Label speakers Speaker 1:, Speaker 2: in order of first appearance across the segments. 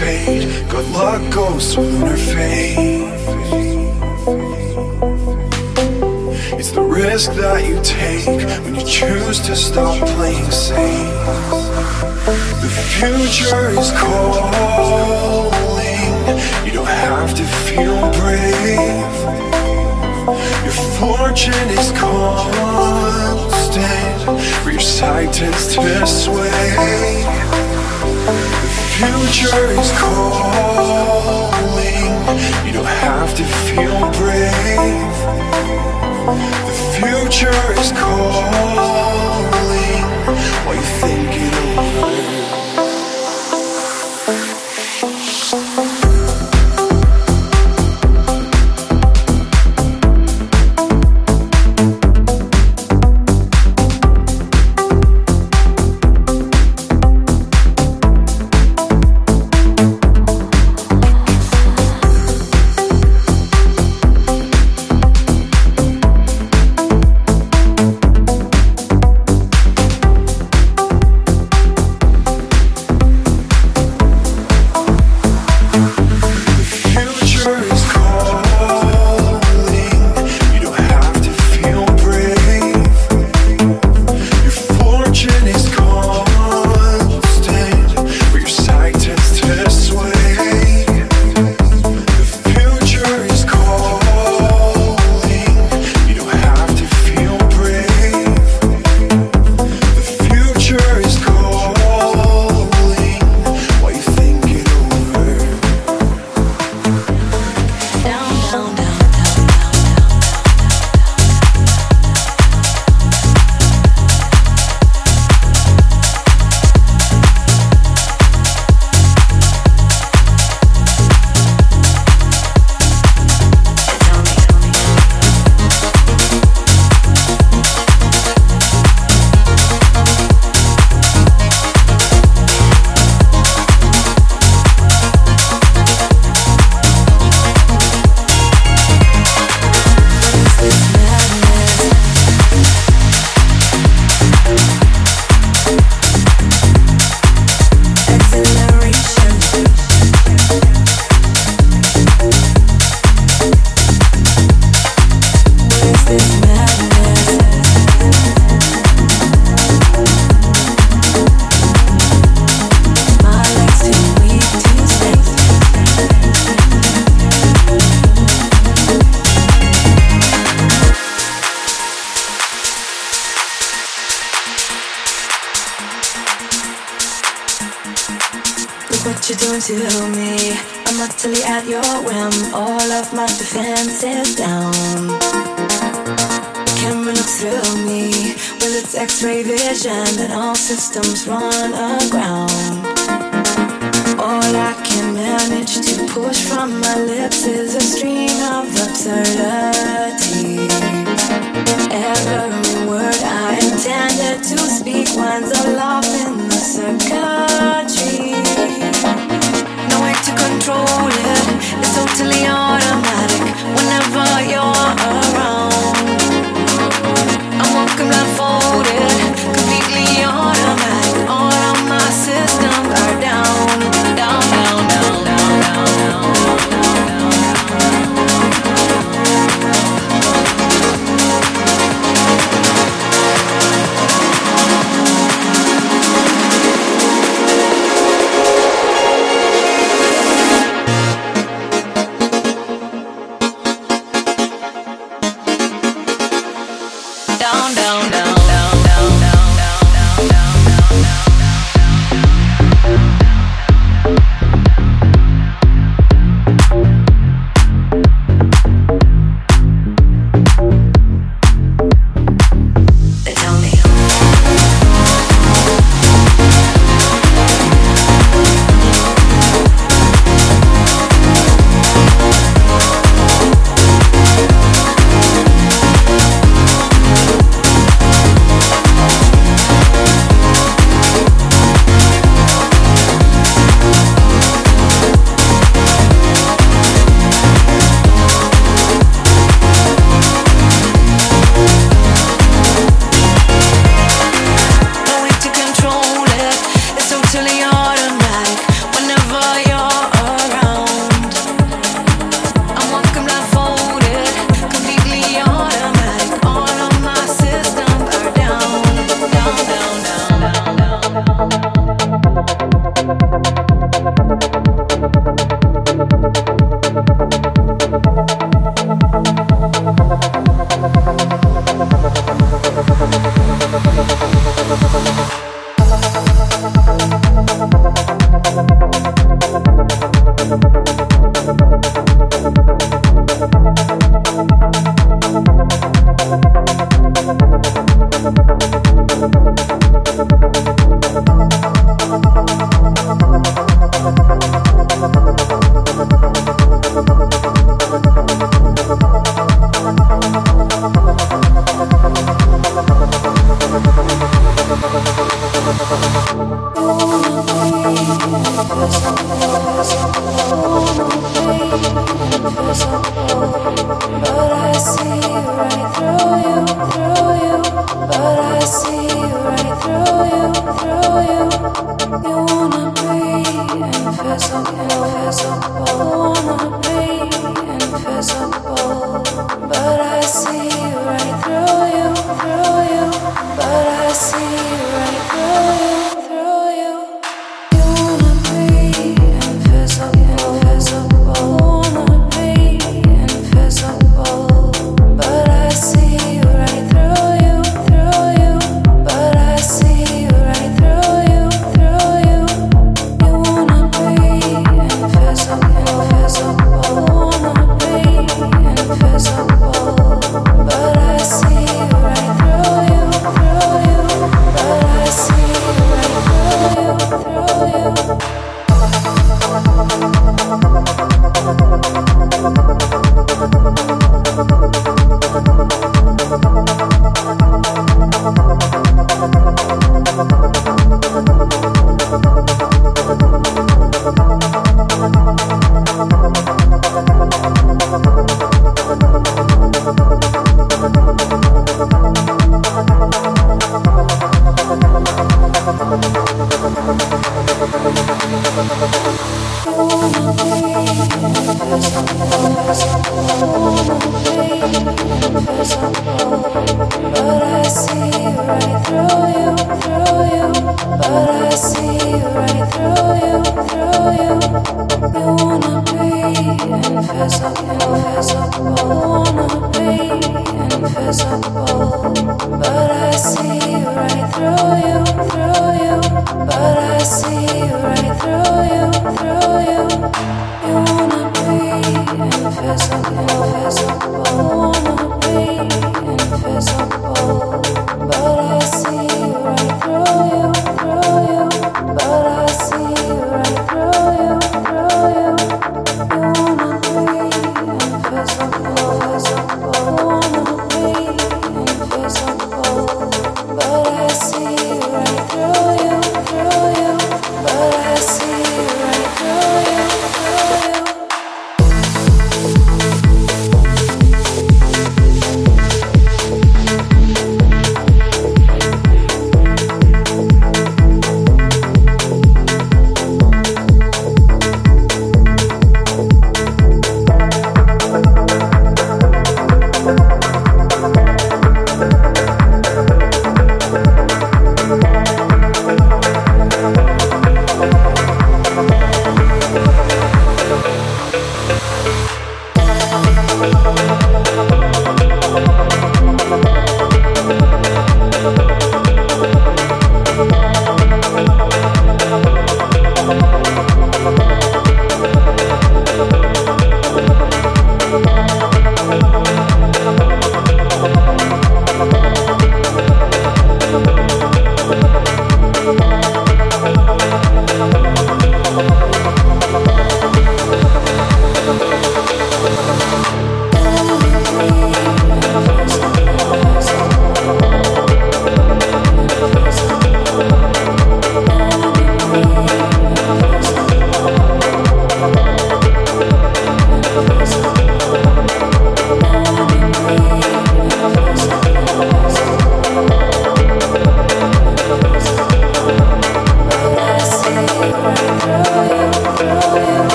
Speaker 1: fate. Good luck goes to lunar fate. It's
Speaker 2: the risk that you take when you choose to stop playing safe. The future is calling. You don't have to feel brave. Your fortune is constant, for your side tends to sway future is calling. You don't have to feel brave. The future is calling. Why you
Speaker 3: think it?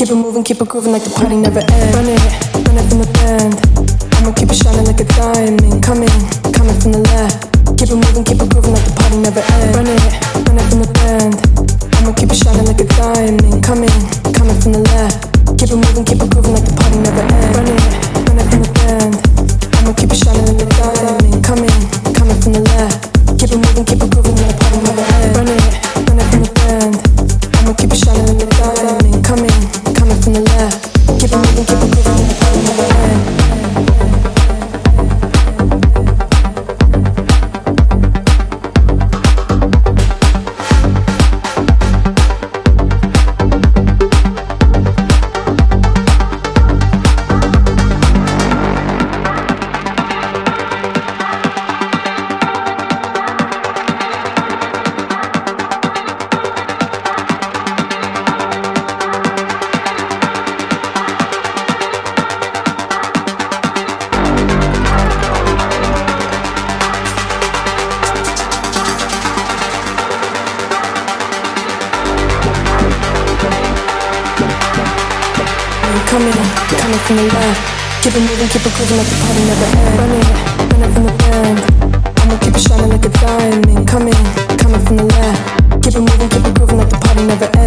Speaker 3: Keep it moving, keep it grooving like the party never ends. Run it, run it from the band. I'ma keep it shining like a diamond. Coming, coming from the left. Keep it moving, keep it grooving like the party never ends. Run it, run it from the band. I'ma keep it shining like a diamond. Coming, coming from the left. Keep it moving, keep it grooving like the party never ends. Run it, run it from the band. I'ma keep it shining like a diamond. Coming, coming from the left. Never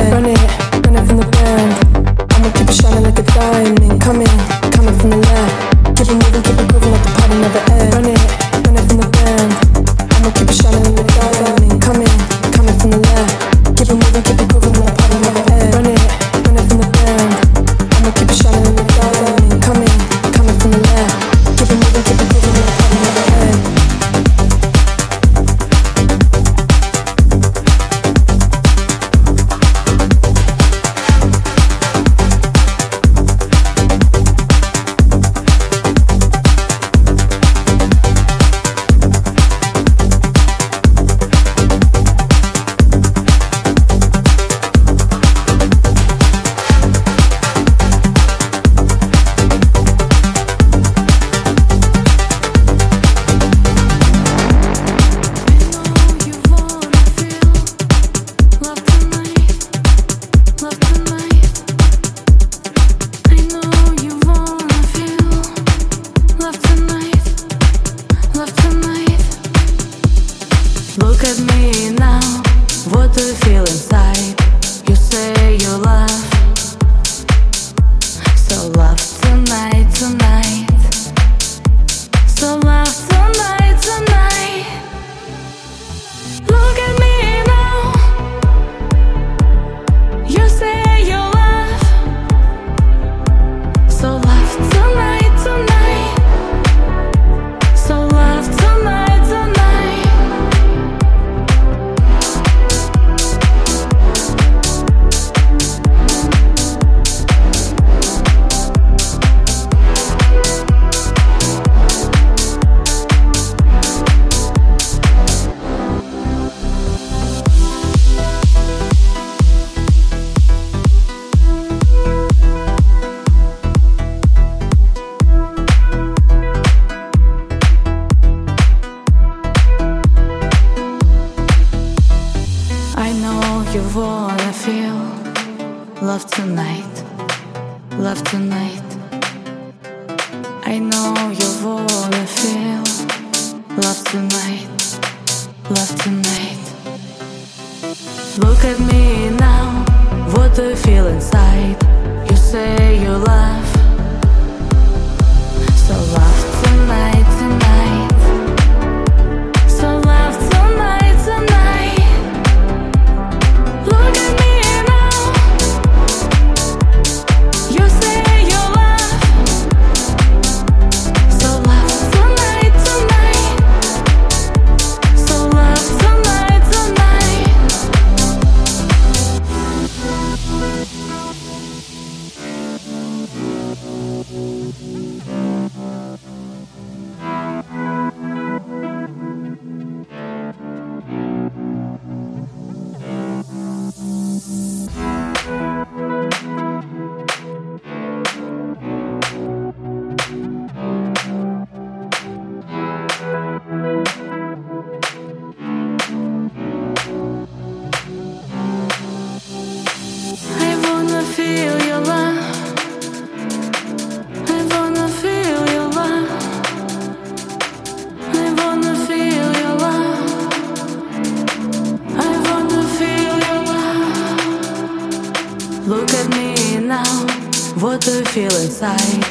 Speaker 4: What do you feel inside?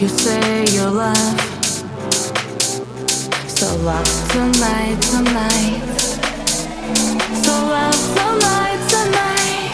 Speaker 4: You say you love. So love tonight, tonight. So love tonight, tonight.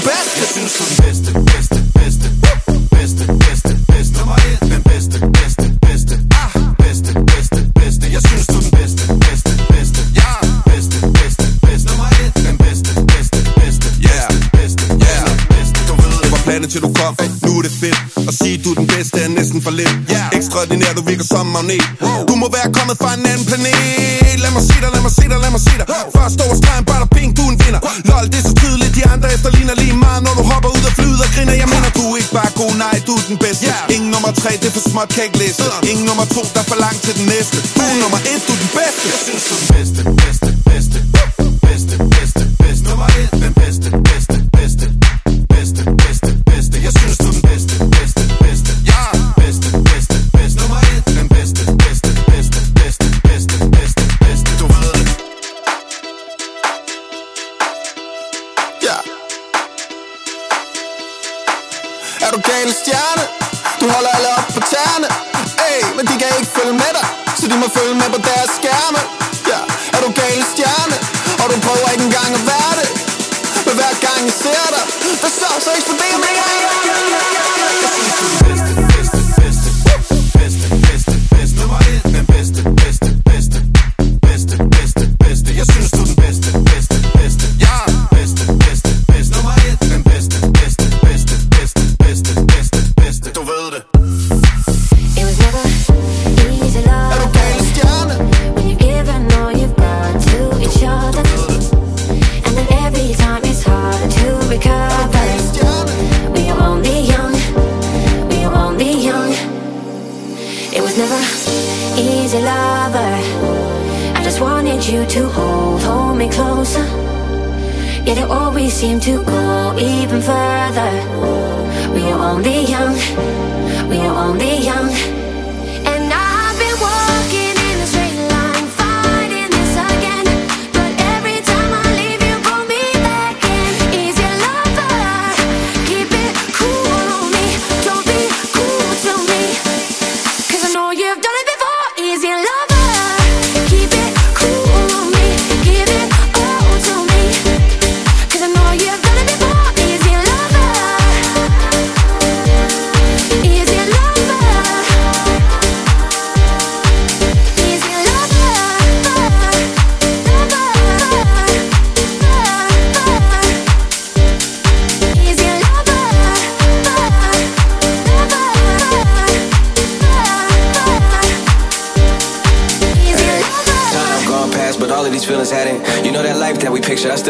Speaker 5: Den bedste Jeg synes, du er den bedste, bedste, bedste Bedste, bedste, bedste Nummer et, den bedste, bedste, bedste ah. Bedste, bedste, bedste Jeg synes, du er den bedste, bedste, bedste Ja Bedste, bedste, bedste Nummer et, den bedste, bedste, bedste Yeah, bedste, yeah bedste Du ved det var planen til du kom Nu er det fedt At sige du er den bedste er næsten for lidt yeah. Ekstraordinær, du virker som magnet Du må være kommet fra en den bedste. Ingen nummer tre, det er for småt, kan ikke læse. Ingen nummer to, der er for langt til den næste. Du er nummer et, du er den bedste. Jeg synes, du er den bedste,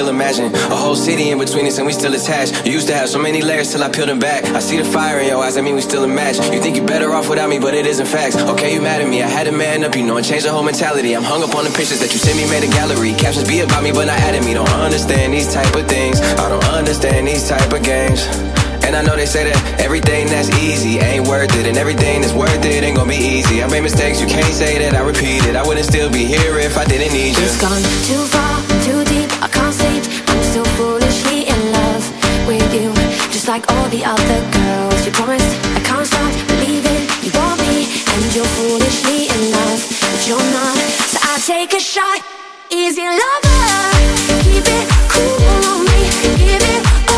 Speaker 6: still imagine. A whole city in between us, and we still attached. You used to have so many layers till I peeled them back. I see the fire in your eyes, I mean, we still a match. You think you're better off without me, but it isn't facts. Okay, you mad at me, I had to man up, you know, and change the whole mentality. I'm hung up on the pictures that you sent me, made a gallery. Captions be about me, but not at me. Don't understand these type of things. I don't understand these type of games. And I know they say that everything that's easy ain't worth it, and everything that's worth it ain't gonna be easy. I made mistakes, you can't say that I repeat it. I wouldn't still be here if I didn't need you.
Speaker 2: It's gone too far, too deep. I can't sleep. Like all the other girls. You promised I can't stop believing you want me, and you're foolishly in love, but you're not. So I take a shot. Easy lover, keep it cool on me, give it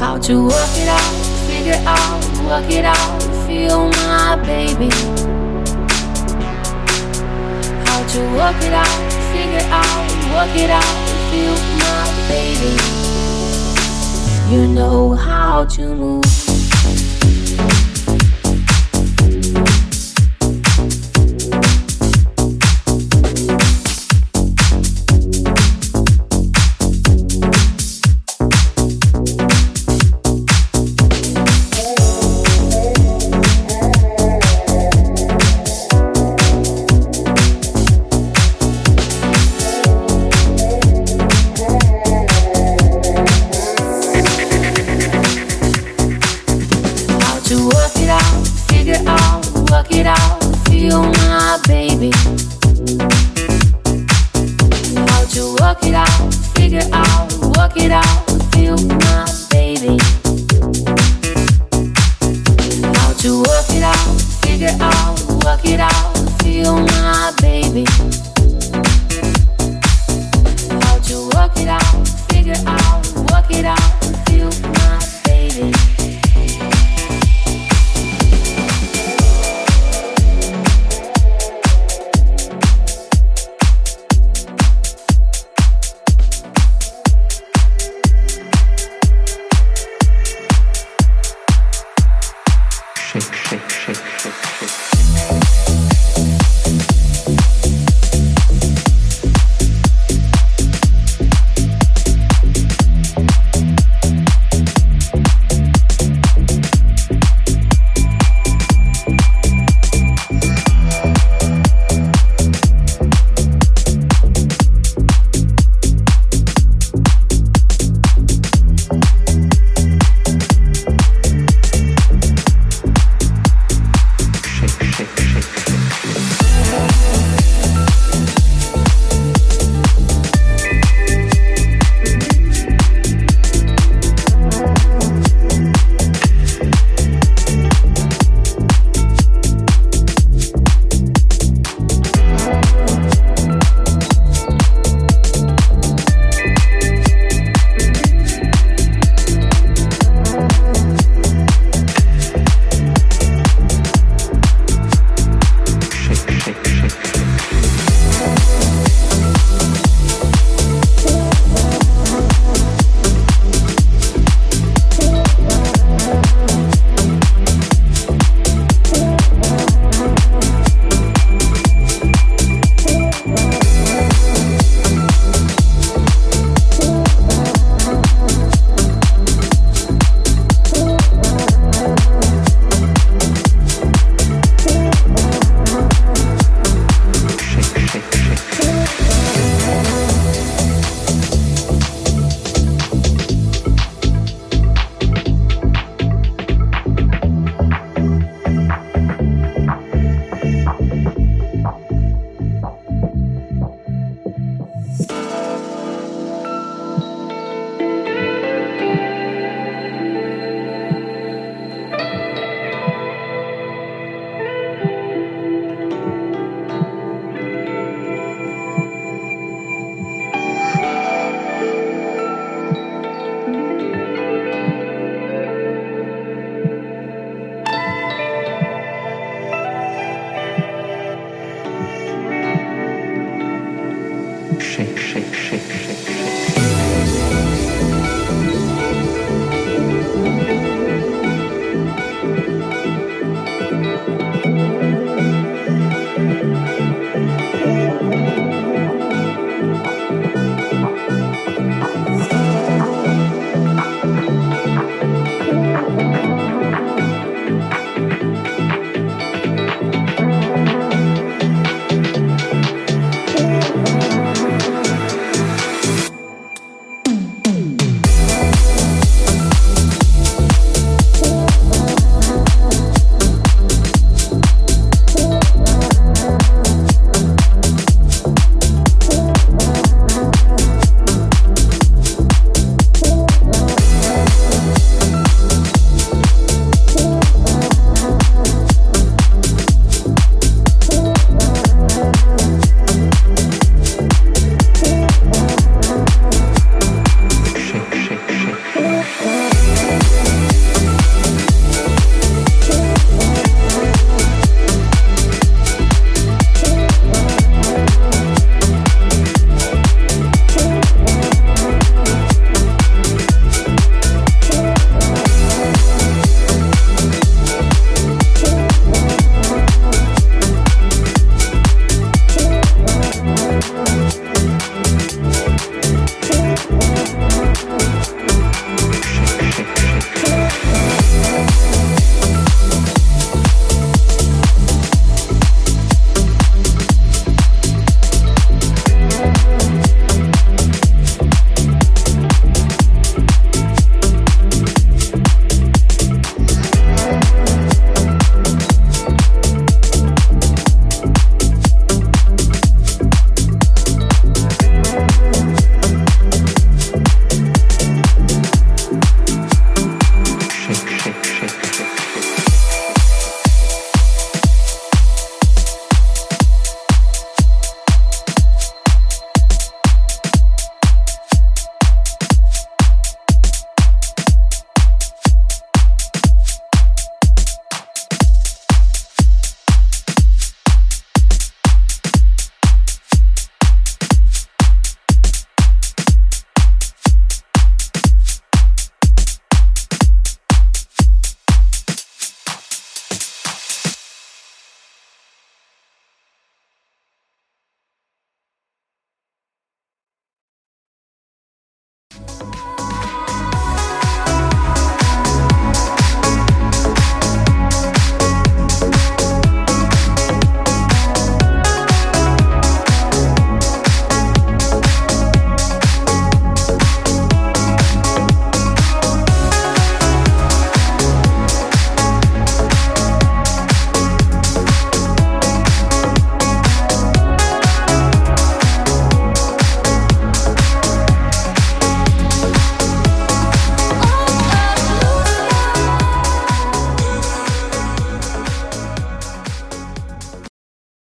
Speaker 1: How to
Speaker 2: work it out, figure out, work it out, feel my baby. How to work it out, figure out, work it out, feel my baby. You know how to move.